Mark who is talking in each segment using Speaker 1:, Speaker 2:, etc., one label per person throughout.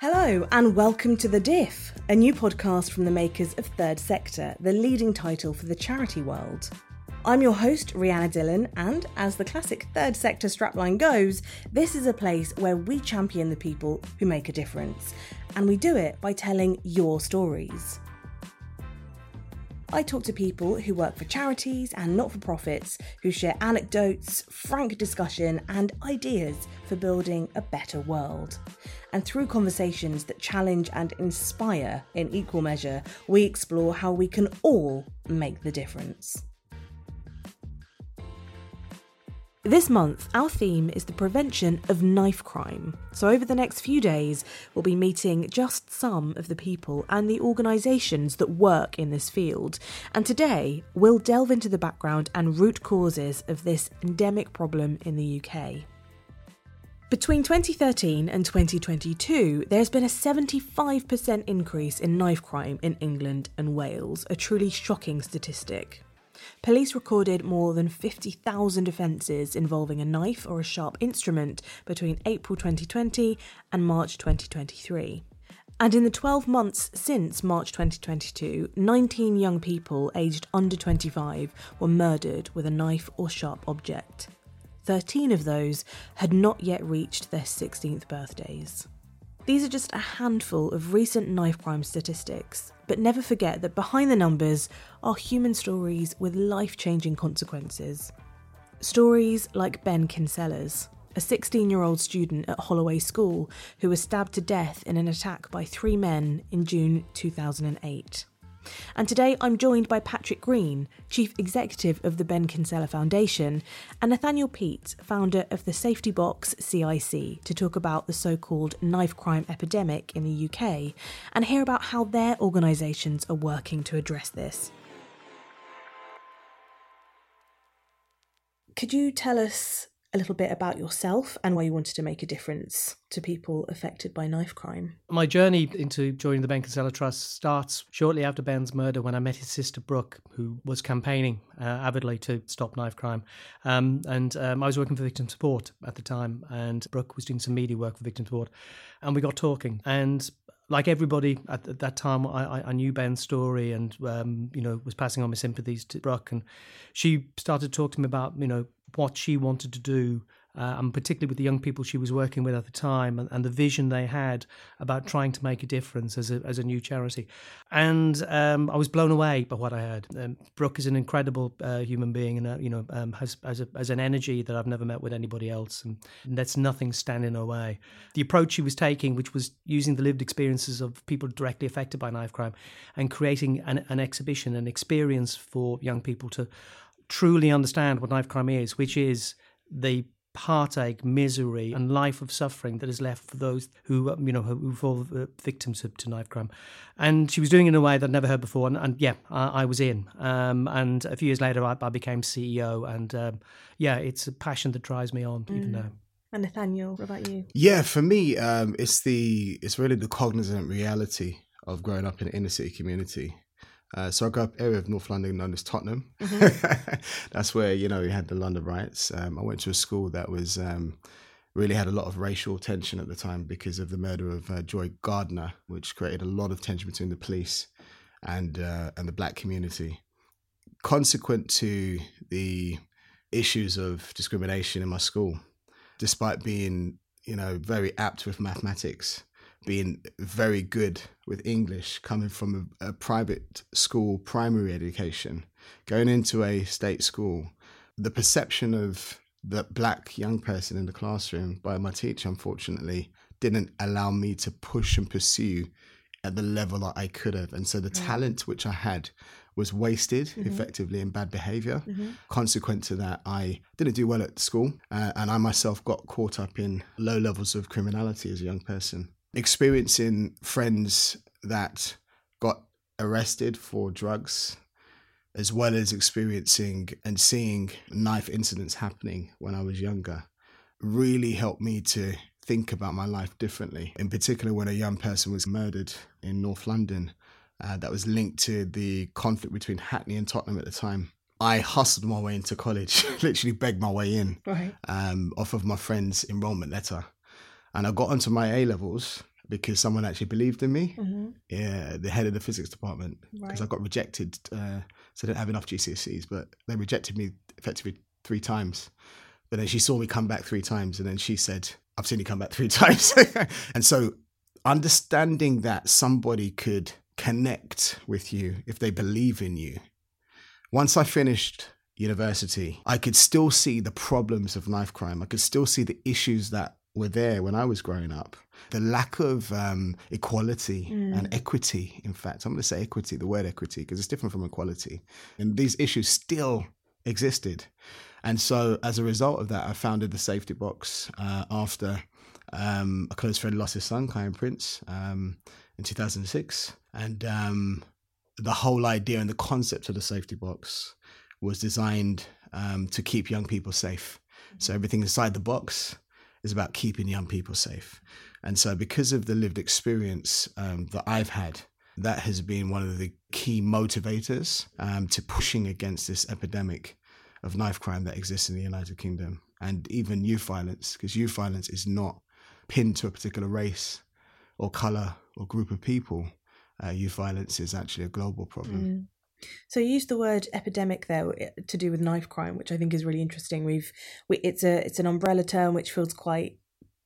Speaker 1: Hello, and welcome to The Diff, a new podcast from the makers of Third Sector, the leading title for the charity world. I'm your host, Rhianna Dhillon, and as the classic Third Sector strapline goes, this is a place where we champion the people who make a difference, and we do it by telling your stories. I talk to people who work for charities and not for profits who share anecdotes, frank discussion, and ideas for building a better world. And through conversations that challenge and inspire in equal measure, we explore how we can all make the difference. This month, our theme is the prevention of knife crime. So, over the next few days, we'll be meeting just some of the people and the organisations that work in this field. And today, we'll delve into the background and root causes of this endemic problem in the UK. Between 2013 and 2022, there's been a 75% increase in knife crime in England and Wales, a truly shocking statistic. Police recorded more than 50,000 offences involving a knife or a sharp instrument between April 2020 and March 2023. And in the 12 months since March 2022, 19 young people aged under 25 were murdered with a knife or sharp object. 13 of those had not yet reached their 16th birthdays. These are just a handful of recent knife crime statistics, but never forget that behind the numbers are human stories with life changing consequences. Stories like Ben Kinsella's, a 16 year old student at Holloway School who was stabbed to death in an attack by three men in June 2008. And today I'm joined by Patrick Green, Chief Executive of the Ben Kinsella Foundation, and Nathaniel Peat, founder of the Safety Box CIC, to talk about the so called knife crime epidemic in the UK and hear about how their organisations are working to address this. Could you tell us a little bit about yourself and why you wanted to make a difference to people affected by knife crime.
Speaker 2: My journey into joining the Ben Kinsella Trust starts shortly after Ben's murder when I met his sister Brooke, who was campaigning uh, avidly to stop knife crime. Um, and um, I was working for Victim Support at the time, and Brooke was doing some media work for Victim Support. And we got talking. And like everybody at, that time, I, I, knew Ben's story and um, you know was passing on my sympathies to Brooke, and she started to talk to me about you know what she wanted to do, uh, and particularly with the young people she was working with at the time, and, and, the vision they had about trying to make a difference as a, as a new charity. And um, I was blown away by what I heard. Um, Brooke is an incredible uh, human being, and uh, you know um, has, has, a, has, an energy that I've never met with anybody else, and, and that's nothing standing in her way. The approach she was taking, which was using the lived experiences of people directly affected by knife crime, and creating an, an exhibition, an experience for young people to truly understand what knife crime is, which is the heartache, misery, and life of suffering that is left for those who um, you know who fall victims to, to, knife crime. And she was doing it in a way that I'd never heard before. And, and yeah, I, I, was in. Um, and a few years later, I, I became CEO. And um, yeah, it's a passion that drives me on mm. even now.
Speaker 1: And Nathaniel, what about you?
Speaker 3: Yeah, for me, um, it's the it's really the cognizant reality of growing up in an inner city community uh, so I grew up area of North London known as Tottenham. Mm-hmm. That's where you know we had the London riots. Um, I went to a school that was um, really had a lot of racial tension at the time because of the murder of uh, Joy Gardner, which created a lot of tension between the police and uh, and the black community. Consequent to the issues of discrimination in my school, despite being you know very apt with mathematics being very good with English, coming from a, a, private school, primary education, going into a state school, the perception of the black young person in the classroom by my teacher, unfortunately, didn't allow me to push and pursue at the level that I could have. And so the yeah. talent which I had was wasted mm-hmm. effectively in bad behavior. Mm-hmm. Consequent to that, I didn't do well at school. Uh, and I myself got caught up in low levels of criminality as a young person experiencing friends that got arrested for drugs, as well as experiencing and seeing knife incidents happening when I was younger, really helped me to think about my life differently. In particular, when a young person was murdered in North London, uh, that was linked to the conflict between Hackney and Tottenham at the time. I hustled my way into college, literally begged my way in
Speaker 1: right.
Speaker 3: um, off of my friend's enrollment letter. And I got onto my A levels, because someone actually believed in me.
Speaker 1: Mm-hmm.
Speaker 3: Yeah, the head of the physics department because
Speaker 1: Right.
Speaker 3: I got rejected. Uh, so I didn't have enough GCSEs, but they rejected me effectively three times. But then she saw me come back three times, and then she said, "I've seen you come back three times." and so, understanding that somebody could connect with you if they believe in you. Once I finished university, I could still see the problems of knife crime. I could still see the issues that were there when I was growing up. The lack of um, equality and equity, in fact, I'm going to say equity, the word equity, because it's different from equality. And these issues still existed. And so, as a result of that, I founded the Safety Box uh, after um, a close friend lost his son, Kyan Prince, um, in 2006. And um, the whole idea and the concept of the Safety Box was designed um, to keep young people safe. So everything inside the box is about keeping young people safe. And so, because of the lived experience um, that I've had, that has been one of the key motivators um, to pushing against this epidemic of knife crime that exists in the United Kingdom and even youth violence, because youth violence is not pinned to a particular race or color or group of people. Uh, youth violence is actually a global problem.
Speaker 1: Mm. So you used the word epidemic there uh, to do with knife crime, which I think is really interesting. We've we, it's a it's an umbrella term which feels quite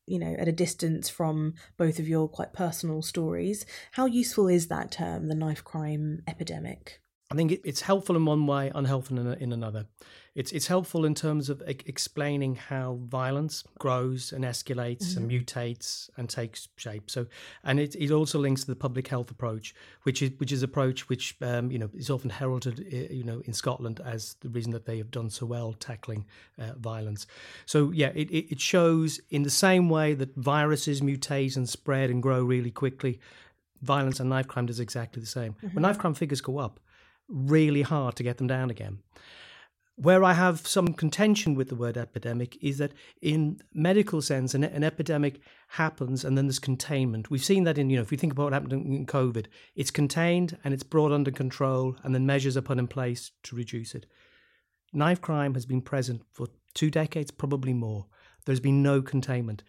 Speaker 1: you know at a distance from both of your quite personal stories. How useful is that term, the knife crime epidemic?
Speaker 2: I think it, it's helpful in one way, unhelpful in, in another. It's it's helpful in terms of e- explaining how violence grows and escalates and mutates and takes shape. So, and it, it also links to the public health approach, which is which is approach which um, you know is often heralded, uh, you know, in Scotland as the reason that they have done so well tackling uh, violence. So, yeah, it, it it shows in the same way that viruses mutate and spread and grow really quickly. Violence and knife crime does exactly the same. When knife crime figures go up, really hard to get them down again. Where I have some contention with the word epidemic is that in medical sense, an, an epidemic happens and then there's containment. We've seen that in, you know, if you think about what happened in COVID, it's contained and it's brought under control and then measures are put in place to reduce it. Knife crime has been present for two decades, probably more. There's been no containment.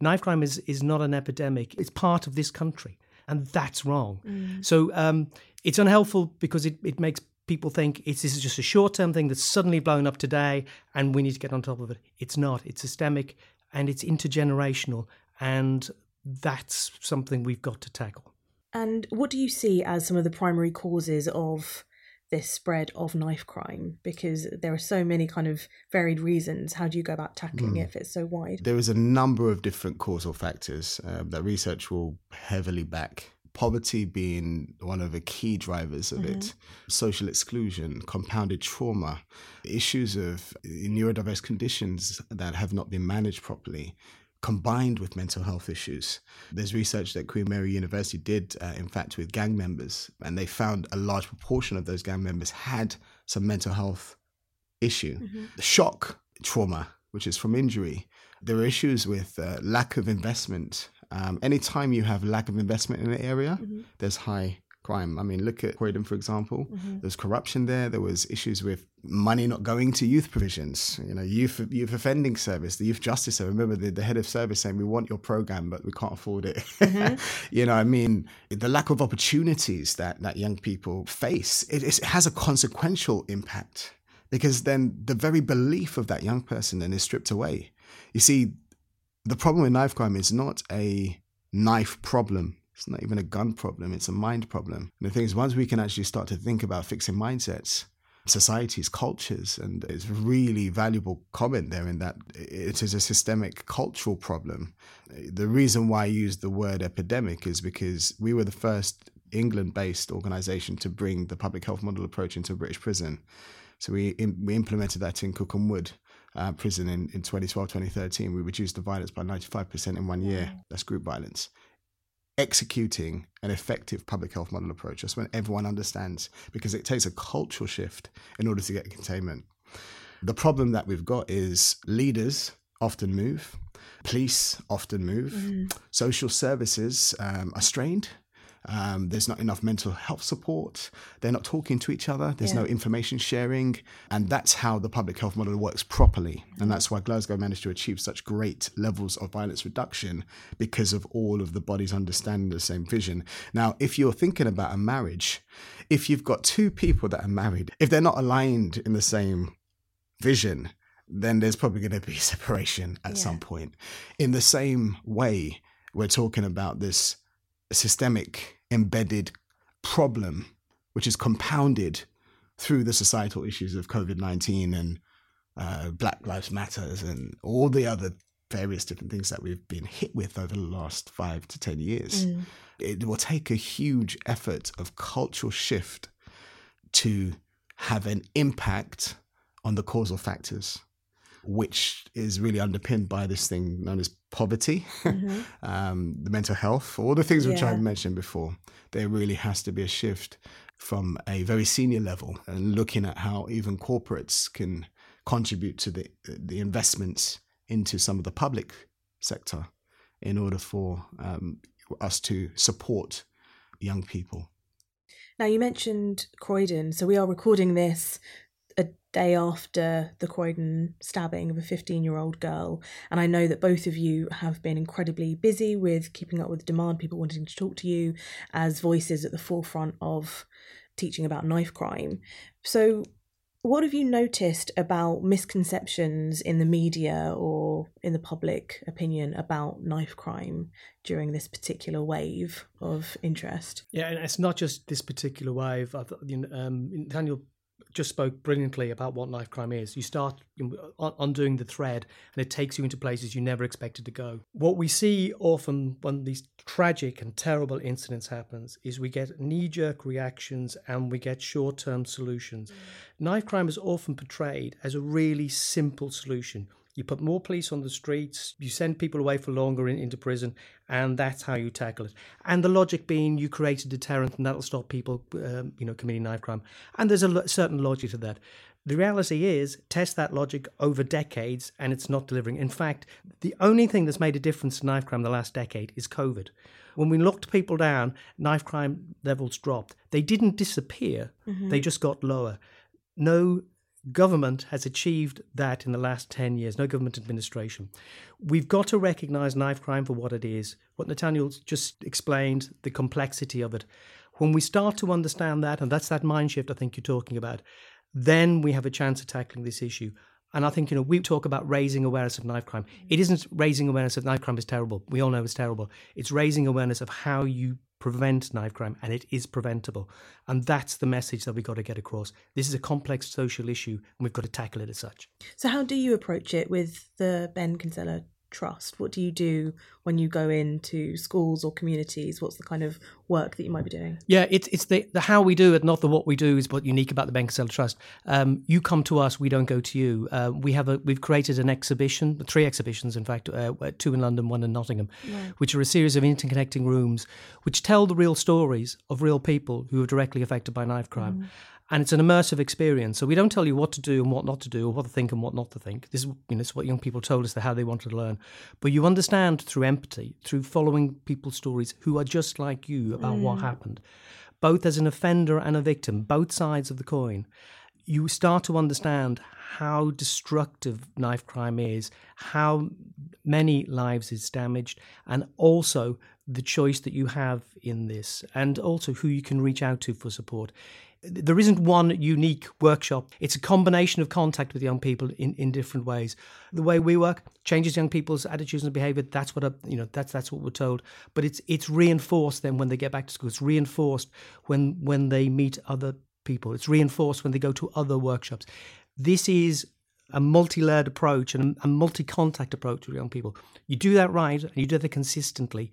Speaker 2: Knife crime is, is not an epidemic, it's part of this country. And that's wrong. So um, it's unhelpful because it, it makes people think it's this is just a short term thing that's suddenly blown up today and we need to get on top of it. It's not. It's systemic and it's intergenerational. And that's something we've got to tackle.
Speaker 1: And what do you see as some of the primary causes of this spread of knife crime? Because there are so many kind of varied reasons. How do you go about tackling it if it's so wide?
Speaker 3: There is a number of different causal factors um, that research will heavily back. Poverty being one of the key drivers of it, social exclusion, compounded trauma, issues of neurodiverse conditions that have not been managed properly, combined with mental health issues. There's research that Queen Mary University did, uh, in fact, with gang members, and they found a large proportion of those gang members had some mental health issue. Shock trauma, which is from injury. There are issues with uh, lack of investment. Um, anytime you have lack of investment in an area, mm-hmm. there's high crime. I mean, look at Croydon, for example. Mm-hmm. There's corruption there. There was issues with money not going to youth provisions. You know, youth youth offending service, the youth justice service. Remember the, the head of service saying, "We want your program, but we can't afford it." Mm-hmm. you know, I mean, the lack of opportunities that that young people face. It, it has a consequential impact because then the very belief of that young person then is stripped away. You see, the problem with knife crime is not a knife problem. It's not even a gun problem. It's a mind problem. And the thing is, once we can actually start to think about fixing mindsets, societies, cultures, and it's a really valuable comment there in that it is a systemic cultural problem. The reason why I use the word epidemic is because we were the first England based organization to bring the public health model approach into a British prison. So we, we implemented that in Cookham Wood uh, prison in, in 2012, 2013. We reduced the violence by 95% in one year. That's group violence. Executing an effective public health model approach. That's when everyone understands because it takes a cultural shift in order to get containment. The problem that we've got is leaders often move, police often move, social services um, are strained. Um, there's not enough mental health support. They're not talking to each other. There's yeah. no information sharing. And that's how the public health model works properly. And that's why Glasgow managed to achieve such great levels of violence reduction because of all of the bodies understanding the same vision. Now, if you're thinking about a marriage, if you've got two people that are married, if they're not aligned in the same vision, then there's probably going to be separation at yeah. some point. In the same way, we're talking about this systemic embedded problem, which is compounded through the societal issues of COVID 19 and uh, Black Lives Matters and all the other various different things that we've been hit with over the last five to 10 years. Mm. It will take a huge effort of cultural shift to have an impact on the causal factors which is really underpinned by this thing known as poverty, mm-hmm. um, the mental health, all the things which yeah. I mentioned before. There really has to be a shift from a very senior level and looking at how even corporates can contribute to the the investments into some of the public sector in order for um, us to support young people.
Speaker 1: Now, you mentioned Croydon, so we are recording this day after the Croydon stabbing of a 15 year old girl. And I know that both of you have been incredibly busy with keeping up with demand, people wanting to talk to you as voices at the forefront of teaching about knife crime. So, what have you noticed about misconceptions in the media or in the public opinion about knife crime during this particular wave of interest?
Speaker 2: Yeah, and it's not just this particular wave. I thought, you know, um, Daniel just spoke brilliantly about what knife crime is. You start undoing the thread, and it takes you into places you never expected to go. What we see often when these tragic and terrible incidents happens is we get knee-jerk reactions and we get short-term solutions. Mm. Knife crime is often portrayed as a really simple solution. You put more police on the streets, you send people away for longer in, into prison, and that's how you tackle it. And the logic being you create a deterrent, and that'll stop people, um, you know, committing knife crime. And there's a lo- certain logic to that. The reality is, test that logic over decades, and it's not delivering. In fact, the only thing that's made a difference to knife crime the last decade is COVID. When we locked people down, knife crime levels dropped. They didn't disappear; mm-hmm. they just got lower. No government has achieved that in the last 10 years, no government administration. We've got to recognize knife crime for what it is. What Nathaniel just explained, the complexity of it. When we start to understand that, and that's that mind shift I think you're talking about, then we have a chance of tackling this issue. And I think, you know, we talk about raising awareness of knife crime. It isn't raising awareness of knife crime is terrible. We all know it's terrible. It's raising awareness of how you prevent knife crime, and it is preventable. And that's the message that we've got to get across. This is a complex social issue, and we've got to tackle it as such.
Speaker 1: So, how do you approach it with the Ben Kinsella trust? What do you do when you go into schools or communities? What's the kind of work that you might be doing?
Speaker 2: Yeah, it's it's the, the how we do it, not the what we do, is what unique about the Ben Kinsella Trust. Um, you come to us, we don't go to you. Uh, we have a we've created an exhibition, three exhibitions, in fact, uh, two in London, one in Nottingham, right. which are a series of interconnecting rooms which tell the real stories of real people who are directly affected by knife crime. Mm and it's an immersive experience. So we don't tell you what to do and what not to do, or what to think and what not to think. This is, you know, this is what young people told us that how they wanted to learn. But you understand through empathy, through following people's stories who are just like you about mm. what happened, both as an offender and a victim, both sides of the coin. You start to understand how destructive knife crime is, how many lives it's damaged, and also the choice that you have in this, and also who you can reach out to for support there isn't one unique workshop. It's a combination of contact with young people in, in different ways. The way we work changes young people's attitudes and behaviour. That's what I, you know. That's that's what we're told. But it's it's reinforced then when they get back to school. It's reinforced when when they meet other people. It's reinforced when they go to other workshops. This is a multi-layered approach and a multi-contact approach with young people. You do that right and you do that consistently,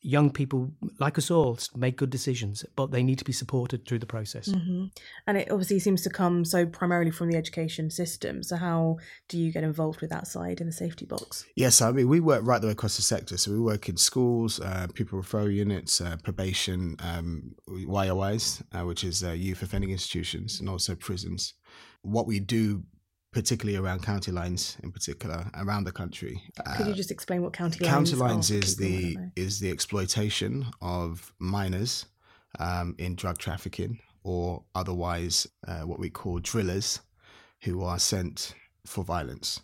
Speaker 2: young people like us all make good decisions but they need to be supported through the process.
Speaker 1: Mm-hmm. and it obviously seems to come so primarily from the education system. So how do you get involved with that side in the safety box?
Speaker 3: Yes i mean we work right the way across the sector. So we work in schools uh, pupil referral units uh, probation um, yois uh, which is uh, youth offending institutions and also prisons. What we do particularly around county lines in particular around the country.
Speaker 1: Could you just explain what county lines are?
Speaker 3: county
Speaker 1: lines
Speaker 3: is the is the exploitation of minors um, in drug trafficking or otherwise uh, what we call drillers who are sent for violence.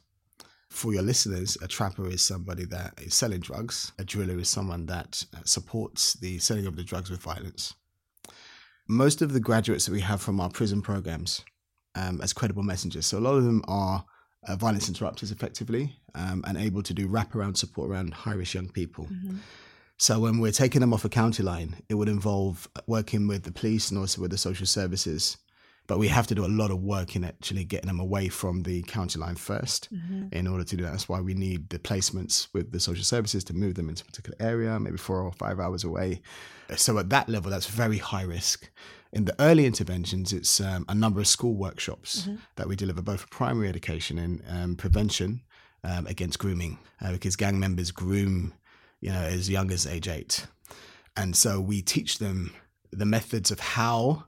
Speaker 3: For your listeners, a trapper is somebody that is selling drugs. A driller is someone that uh, supports the selling of the drugs with violence. Most of the graduates that we have from our prison programs um, as credible messengers, so a lot of them are uh, violence interrupters effectively um, and able to do wraparound support around high risk young people. So when we're taking them off a county line, it would involve working with the police and also with the social services. But we have to do a lot of work in actually getting them away from the county line 1st in order to do that. That's why we need the placements with the social services to move them into a particular area, maybe four or five hours away. So at that level, that's very high risk. In the early interventions, it's um, a number of school workshops that we deliver both for primary education and um, prevention um, against grooming, uh, because gang members groom, you know, as young as age eight, and so we teach them the methods of how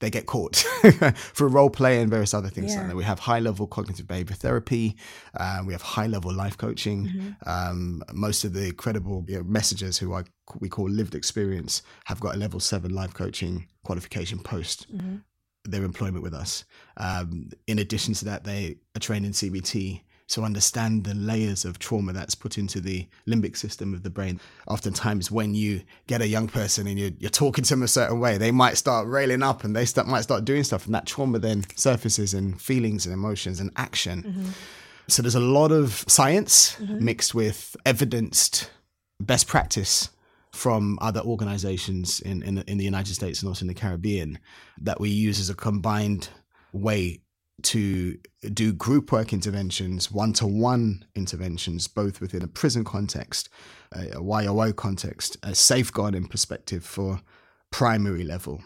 Speaker 3: they get caught for role play and various other things like that. We have high level cognitive behavior therapy. Um, we have high level life coaching.
Speaker 1: Mm-hmm.
Speaker 3: Um, most of the credible you know, messengers who I, we call lived experience have got a level seven life coaching qualification post
Speaker 1: Mm-hmm.
Speaker 3: their employment with us. Um, in addition to that, they are trained in CBT to understand the layers of trauma that's put into the limbic system of the brain. Oftentimes, when you get a young person and you're, you're talking to them a certain way, they might start railing up and they start, might start doing stuff, and that trauma then surfaces in feelings and emotions and action. Mm-hmm. So there's a lot of science mm-hmm. mixed with evidenced best practice from other organizations in, in, in the United States and also in the Caribbean that we use as a combined way to do group work interventions, one to one interventions, both within a prison context, a, a YOI context, a safeguarding perspective for primary level,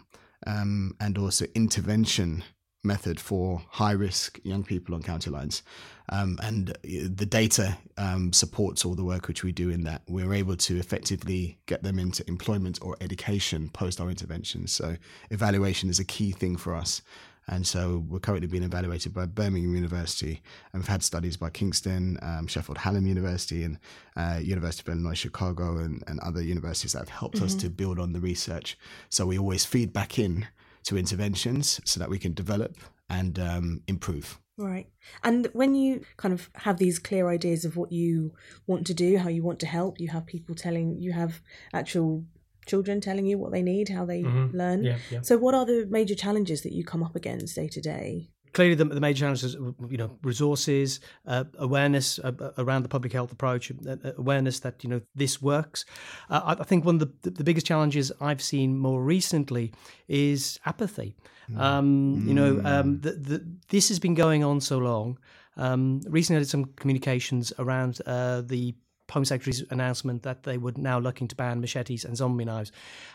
Speaker 3: um, and also intervention method for high risk young people on county lines. Um, and uh, the data um, supports all the work which we do in that. We're able to effectively get them into employment or education post our interventions. So, evaluation is a key thing for us. And so we're currently being evaluated by Birmingham University, and we've had studies by Kingston, um, Sheffield Hallam University, and uh, University of Illinois Chicago, and, and other universities that have helped us to build on the research. So we always feed back in to interventions so that we can develop and um, improve.
Speaker 1: Right. And when you kind of have these clear ideas of what you want to do, how you want to help, you have people telling, you have actual children telling you what they need, how they learn.
Speaker 2: Yeah, yeah.
Speaker 1: So, what are the major challenges that you come up against day to day?
Speaker 2: clearly the, the major challenges you know resources uh, awareness uh, around the public health approach uh, awareness that you know this works uh, I, I think one of the, the biggest challenges i've seen more recently is apathy um, you know um, the, the, this has been going on so long um, recently I did some communications around uh, the Home Secretary's announcement that they were now looking to ban machetes and zombie knives,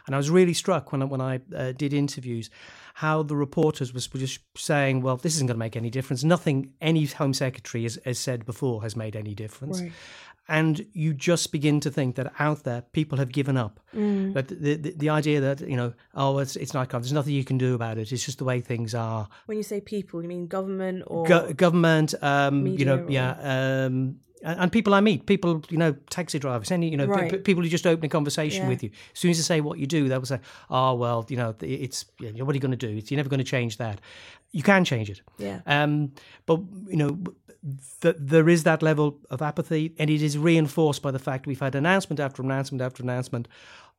Speaker 2: and I was really struck when I, when I uh, did interviews how the reporters was were just saying, "Well, this isn't going to make any difference. Nothing any Home Secretary has, has said before has made any difference."
Speaker 1: Right.
Speaker 2: And you just begin to think that out there people have given up. That the, the the idea that you know, oh, it's it's not There's nothing you can do about it. It's just the way things are.
Speaker 1: When you say people, you mean government or
Speaker 2: Go- government, um, you know,
Speaker 1: or-
Speaker 2: yeah, um, and, people I meet, people, you know, taxi drivers, any, you know,
Speaker 1: Right.
Speaker 2: pe- people who just open a conversation
Speaker 1: Yeah.
Speaker 2: with you. As soon as you say what you do, they will say, "Oh, well, you know, it's you know, what are you going to do? It's, you're never going to change that. You can change it."
Speaker 1: Yeah.
Speaker 2: Um, but you know, th- there is that level of apathy, and it is reinforced by the fact we've had announcement after announcement after announcement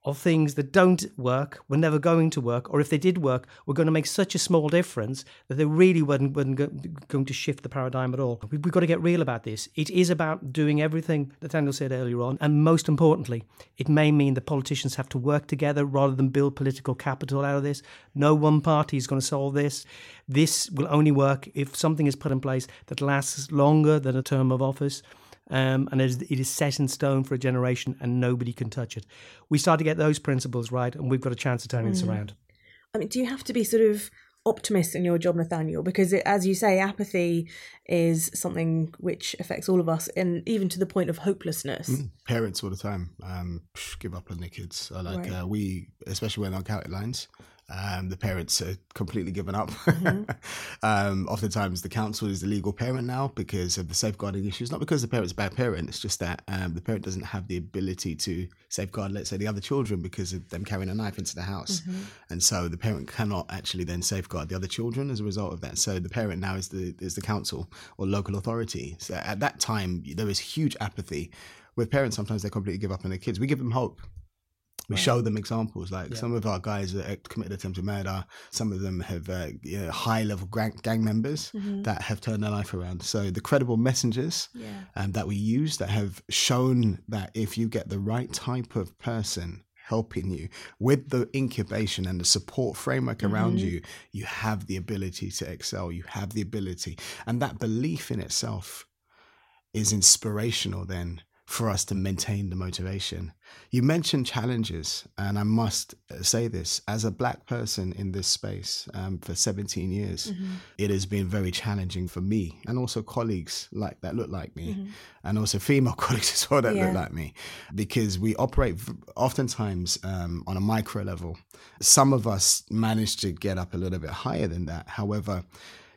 Speaker 2: of things that don't work, were never going to work, or if they did work, were going to make such a small difference that they really weren't, weren't going to shift the paradigm at all. We've got to get real about this. It is about doing everything that Daniel said earlier on, and most importantly, it may mean that politicians have to work together rather than build political capital out of this. No one party is going to solve this. This will only work if something is put in place that lasts longer than a term of office um, and it is, it is set in stone for a generation and nobody can touch it. We start to get those principles right, and we've got a chance of turning this around.
Speaker 1: I mean, do you have to be sort of optimist in your job, Nathaniel? Because it, as you say, apathy is something which affects all of us, and even to the point of hopelessness.
Speaker 3: Parents all the time um, give up on their kids. Like
Speaker 1: Right.
Speaker 3: uh, we, especially when on county lines, Um, the parents are completely given up. Mm-hmm. um, oftentimes, the council is the legal parent now because of the safeguarding issues. Not because the parent's a bad parent, it's just that um, the parent doesn't have the ability to safeguard, let's say, the other children because of them carrying a knife into the house. Mm-hmm. And so the parent cannot actually then safeguard the other children as a result of that. So the parent now is the is the council or local authority. So at that time, there is huge apathy. With parents, sometimes they completely give up on their kids. We give them hope we right. show them examples. Like yeah. some of our guys that committed attempted murder, some of them have uh, you know, high level gang, gang members mm-hmm. that have turned their life around. So the credible messengers yeah. um, that we use that have shown that if you get the right type of person helping you with the incubation and the support framework mm-hmm. around you, you have the ability to excel. You have the ability. And that belief in itself is inspirational then for us to maintain the motivation. You mentioned challenges, and I must uh, say this as a black person in this space um, for 17 years, mm-hmm. it has been very challenging for me and also colleagues like that look like me, mm-hmm. and also female colleagues as well that yeah. look like me, because we operate oftentimes um, on a micro level. Some of us manage to get up a little bit higher than that. However,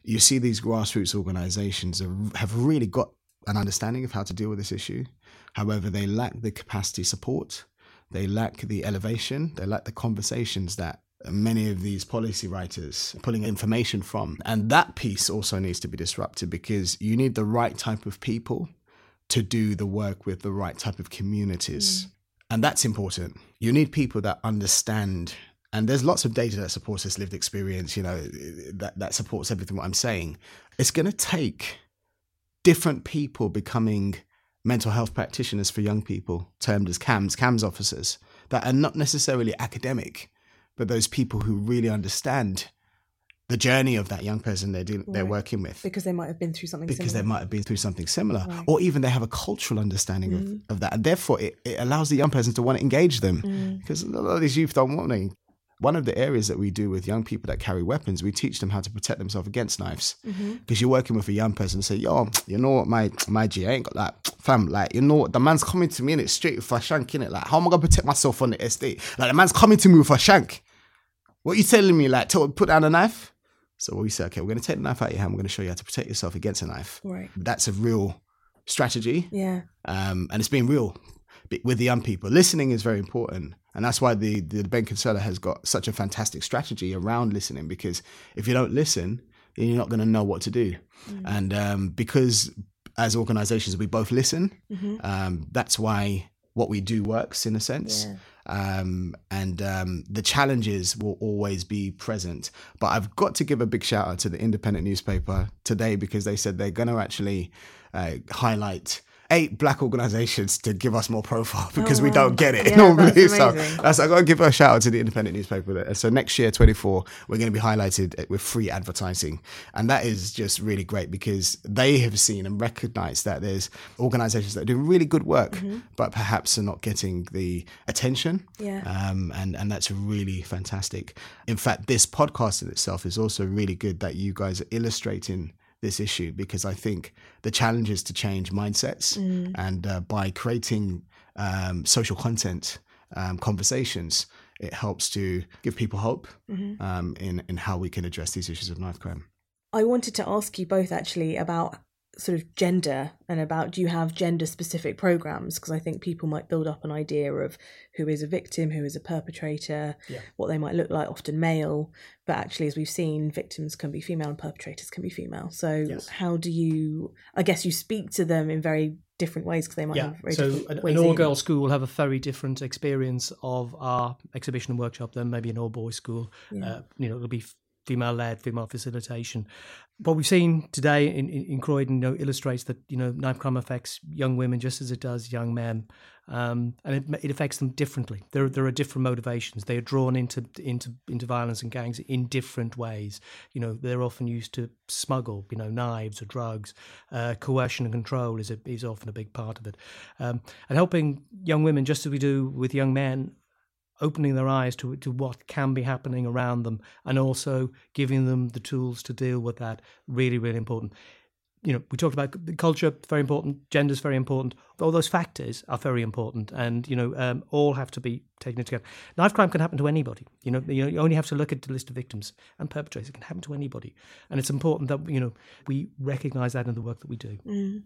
Speaker 3: you see these grassroots organizations have really got an understanding of how to deal with this issue. However, they lack the capacity support, they lack the elevation, they lack the conversations that many of these policy writers pulling information from. And that piece also needs to be disrupted because you need the right type of people to do the work with the right type of communities. Mm. And that's important. You need people that understand and there's lots of data that supports this lived experience, you know, that, that supports everything what I'm saying. It's going to take different people becoming mental health practitioners for young people, termed as CAMHS, CAMHS officers, that are not necessarily academic, but those people who really understand the journey of that young person they're dealing, right. they're working with
Speaker 1: because they might have been through something
Speaker 3: because
Speaker 1: similar.
Speaker 3: they might have been through something similar right. or even they have a cultural understanding mm. of, of that and therefore it, it allows the young person to want to engage them mm. because a lot of these youth don't want to one of the areas that we do with young people that carry weapons, we teach them how to protect themselves against knives. Because mm-hmm. you're working with a young person and say, yo, you know what, my my G, I ain't got like, fam, like, you know what, the man's coming to me in it straight with a shank in it. Like, how am I gonna protect myself on the estate? Like, the man's coming to me with a shank. What are you telling me? Like, to put down a knife? So we say, okay, we're gonna take the knife out of your hand. We're gonna show you how to protect yourself against a knife.
Speaker 1: Right.
Speaker 3: That's a real strategy.
Speaker 1: Yeah.
Speaker 3: Um, and it's been real with the young people. Listening is very important. And that's why the, the Ben Kinsella has got such a fantastic strategy around listening because if you don't listen, then you're not going to know what to do. Mm-hmm. And um, because as organizations, we both listen, mm-hmm. um, that's why what we do works in a sense. Yeah. Um, and um, the challenges will always be present. But I've got to give a big shout out to the independent newspaper today because they said they're going to actually uh, highlight eight black organizations to give us more profile because oh, we don't get it yeah, normally. That's so that's I got to give a shout out to the independent newspaper. So next year, 24, we're going to be highlighted with free advertising, and that is just really great because they have seen and recognized that there's organizations that are doing really good work, mm-hmm. but perhaps are not getting the attention.
Speaker 1: Yeah.
Speaker 3: Um, and and that's really fantastic. In fact, this podcast in itself is also really good that you guys are illustrating this issue because I think the challenge is to change mindsets, mm. and uh, by creating um, social content um, conversations, it helps to give people hope mm-hmm. um, in in how we can address these issues of knife crime.
Speaker 1: I wanted to ask you both actually about sort of gender and about do you have gender specific programs because i think people might build up an idea of who is a victim who is a perpetrator yeah. what they might look like often male but actually as we've seen victims can be female and perpetrators can be female so yes. how do you i guess you speak to them in very different ways because they might
Speaker 2: yeah.
Speaker 1: have very
Speaker 2: so
Speaker 1: different
Speaker 2: an, an all girls school will have a very different experience of our exhibition and workshop than maybe an all boys school yeah. uh, you know it'll be female led, female facilitation. What we've seen today in, in, in, Croydon you know, illustrates that you know knife crime affects young women just as it does young men, um, and it, it, affects them differently. There, there are different motivations. They are drawn into into into violence and gangs in different ways. You know, they're often used to smuggle, you know, knives or drugs. Uh, coercion and control is a, is often a big part of it, um, and helping young women, just as we do with young men, opening their eyes to to what can be happening around them, and also giving them the tools to deal with that. Really, really important. you know, we talked about culture, very important, gender is very important. All those factors are very important, and you know, um, all have to be taken into account. Knife crime can happen to anybody. You know, you only have to look at the list of victims and perpetrators. It can happen to anybody, and it's important that you know we recognise that in the work that we do.
Speaker 1: Mm.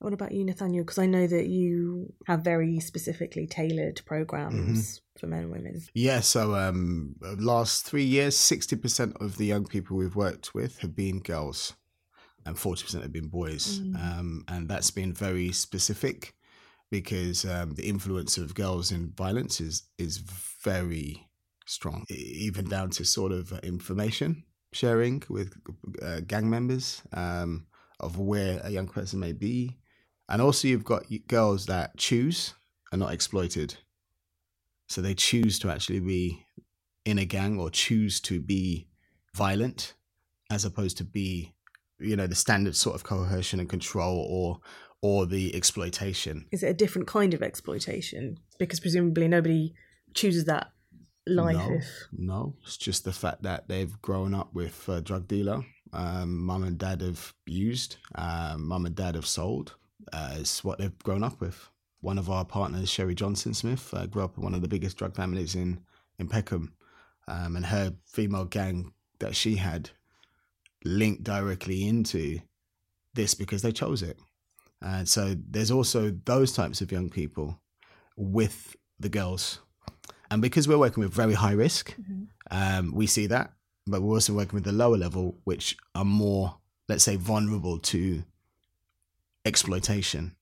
Speaker 1: What about you, Nathaniel? Because I know that you have very specifically tailored programs mm-hmm. for men and women.
Speaker 3: Yeah, so um, last three years, 60% of the young people we've worked with have been girls and 40% have been boys. Mm. Um, and that's been very specific because um, the influence of girls in violence is, is very strong, even down to sort of information sharing with uh, gang members um, of where a young person may be. And also, you've got girls that choose and not exploited. So they choose to actually be in a gang or choose to be violent as opposed to be you know the standard sort of coercion and control or or the exploitation.
Speaker 1: Is it a different kind of exploitation? Because presumably nobody chooses that life
Speaker 3: no,
Speaker 1: if...
Speaker 3: no. It's just the fact that they've grown up with a drug dealer um, mum and dad have used um, mum and dad have sold uh, it's what they've grown up with one of our partners sherry johnson smith uh, grew up in one of the biggest drug families in in peckham um, and her female gang that she had linked directly into this because they chose it. And so there's also those types of young people with the girls. And because we're working with very high risk, mm-hmm. um, we see that. But we're also working with the lower level, which are more, let's say, vulnerable to exploitation.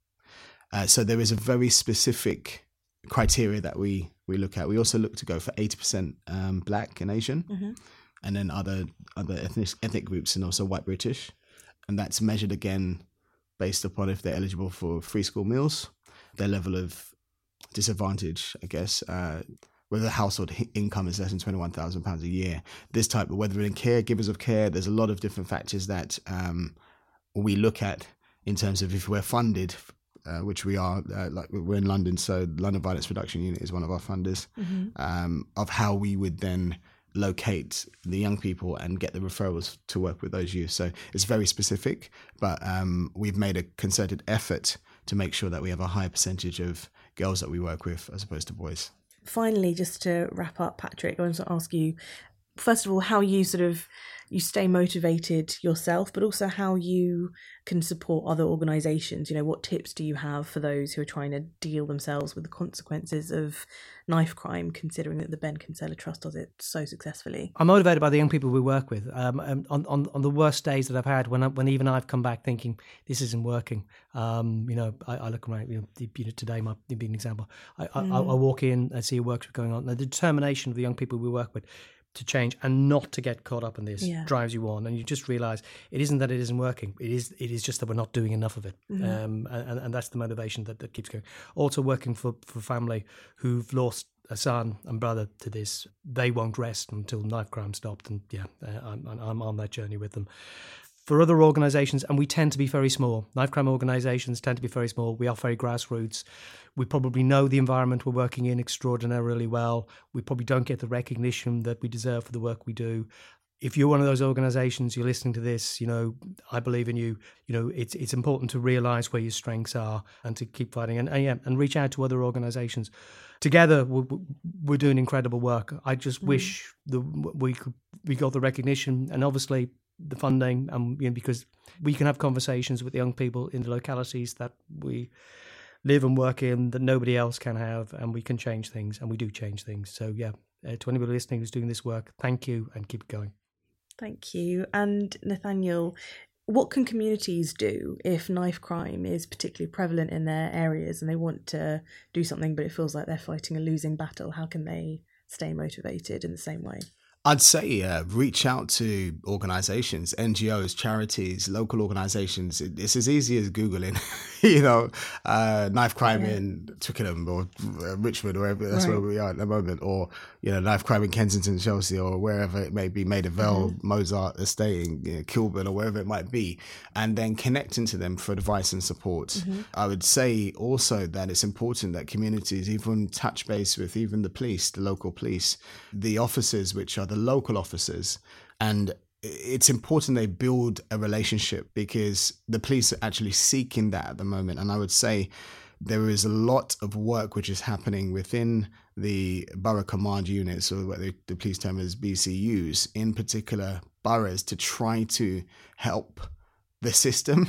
Speaker 3: Uh, so there is a very specific criteria that we, we look at. We also look to go for 80% um, black and Asian. Mm-hmm and then other other ethnic ethnic groups and also white British, and that's measured again based upon if they're eligible for free school meals, their level of disadvantage, I guess. Uh, whether the household income is less than twenty one thousand pounds a year, this type of whether in caregivers of care, there's a lot of different factors that um, we look at in terms of if we're funded uh, which we are, uh, like we're in London, so London Violence Reduction Unit is one of our funders, mm-hmm. um, of how we would then locate the young people and get the referrals to work with those youth. So it's very specific, but um, we've made a concerted effort to make sure that we have a high percentage of girls that we work with as opposed to boys.
Speaker 1: Finally, just to wrap up, Patrick, I want to ask you first of all how you sort of you stay motivated yourself but also how you can support other organizations. You know what tips do you have for those who are trying to deal themselves with the consequences of knife crime considering that the ben kinsella trust does it so successfully?
Speaker 2: I'm motivated by the young people we work with. Um, on, on, on the worst days that i've had when I, when even i've come back thinking this isn't working. Um, you know I, I, look around you know, you know today might be an example. I, mm. I, I walk in i see a workshop going on. The determination of the young people we work with to change and not to get caught up in this yeah. drives you on. And you just realize it isn't that it isn't working. It is it is just that we're not doing enough of it. Mm-hmm. um, and, and that's the motivation that, that keeps going. Also working for for family who've lost a son and brother to this they won't rest until knife crime stopped. And yeah uh, I'm, I'm on that journey with them for other organisations, and we tend to be very small. Knife crime organisations tend to be very small. We are very grassroots. We probably know the environment we're working in extraordinarily well. We probably don't get the recognition that we deserve for the work we do. If you're one of those organisations, you're listening to this, you know, I believe in you. You know, it's it's important to realise where your strengths are and to keep fighting and, and yeah, and reach out to other organisations. Together, we're, we're doing incredible work. I just mm. wish that we could we got the recognition, and obviously the funding, and you know, because we can have conversations with the young people in the localities that we live and work in that nobody else can have, and we can change things, and we do change things. So yeah, uh, to anybody listening who's doing this work, thank you, and keep going.
Speaker 1: Thank you, and Nathaniel. What can communities do if knife crime is particularly prevalent in their areas and they want to do something, but it feels like they're fighting a losing battle? How can they stay motivated in the same way?
Speaker 3: I'd say uh, reach out to organizations, NGOs, charities, local organizations. It's as easy as Googling, you know, uh, knife crime yeah. in Twickenham or uh, Richmond or wherever that's right. where we are at the moment, or, you know, knife crime in Kensington, Chelsea, or wherever it may be, Maida Vale, mm-hmm. Mozart Estate in you know, Kilburn, or wherever it might be, and then connecting to them for advice and support. Mm-hmm. I would say also that it's important that communities even touch base with even the police, the local police, the officers, which are the the local officers and it's important they build a relationship because the police are actually seeking that at the moment. And I would say there is a lot of work which is happening within the borough command units, or what the, the police term is BCUs, in particular boroughs, to try to help the system,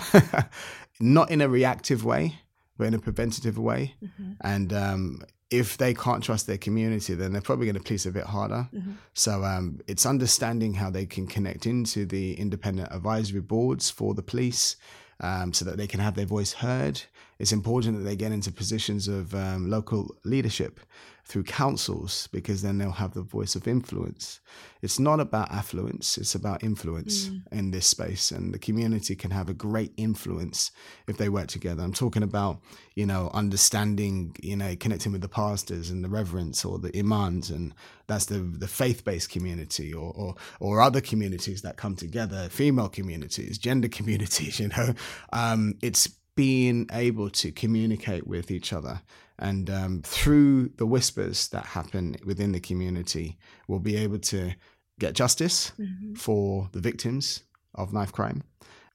Speaker 3: not in a reactive way, but in a preventative way. Mm-hmm. And um, if they can't trust their community, then they're probably going to police a bit harder. Mm-hmm. So um, it's understanding how they can connect into the independent advisory boards for the police um, so that they can have their voice heard. It's important that they get into positions of um, local leadership through councils because then they'll have the voice of influence. It's not about affluence, it's about influence mm. in this space. And the community can have a great influence if they work together. I'm talking about, you know, understanding, you know, connecting with the pastors and the reverends or the imams. And that's the, the faith based community or, or, or other communities that come together, female communities, gender communities, you know. Um, it's being able to communicate with each other and um, through the whispers that happen within the community, we'll be able to get justice mm-hmm. for the victims of knife crime.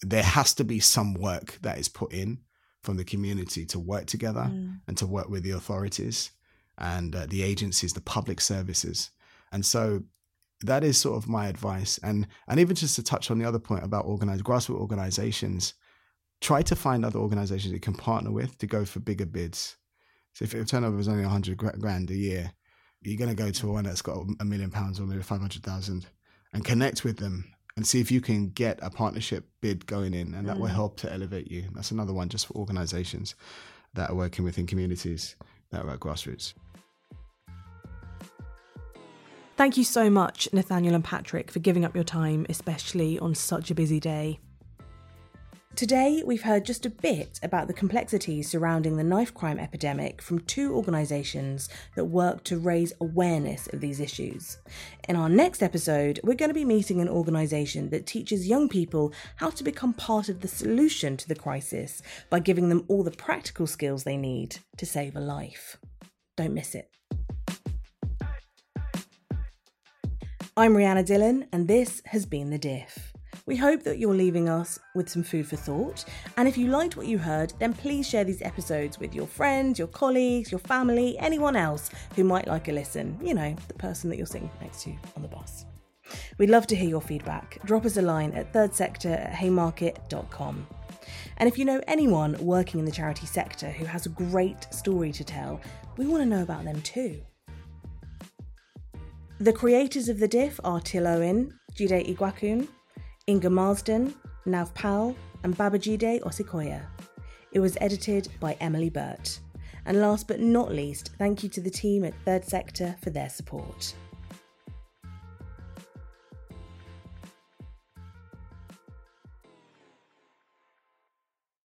Speaker 3: There has to be some work that is put in from the community to work together mm. and to work with the authorities and uh, the agencies, the public services. And so that is sort of my advice. And and even just to touch on the other point about organized grassroots organizations, try to find other organizations you can partner with to go for bigger bids. So if your turnover is only 100 grand a year, you're going to go to one that's got a million pounds or maybe 500,000 and connect with them and see if you can get a partnership bid going in and that mm. will help to elevate you. That's another one just for organizations that are working within communities that are at grassroots.
Speaker 1: Thank you so much, Nathaniel and Patrick, for giving up your time, especially on such a busy day. Today, we've heard just a bit about the complexities surrounding the knife crime epidemic from two organisations that work to raise awareness of these issues. In our next episode, we're going to be meeting an organisation that teaches young people how to become part of the solution to the crisis by giving them all the practical skills they need to save a life. Don't miss it. I'm Rhianna Dhillon, and this has been The Diff. We hope that you're leaving us with some food for thought. And if you liked what you heard, then please share these episodes with your friends, your colleagues, your family, anyone else who might like a listen. You know, the person that you're sitting next to on the bus. We'd love to hear your feedback. Drop us a line at thirdsector at haymarket.com. And if you know anyone working in the charity sector who has a great story to tell, we want to know about them too. The creators of the diff are Till Owen, Jide Igwakun, Inga Marsden, Nav Powell, and Babajide Osikoya. It was edited by Emily Burt. And last but not least, thank you to the team at Third Sector for their support.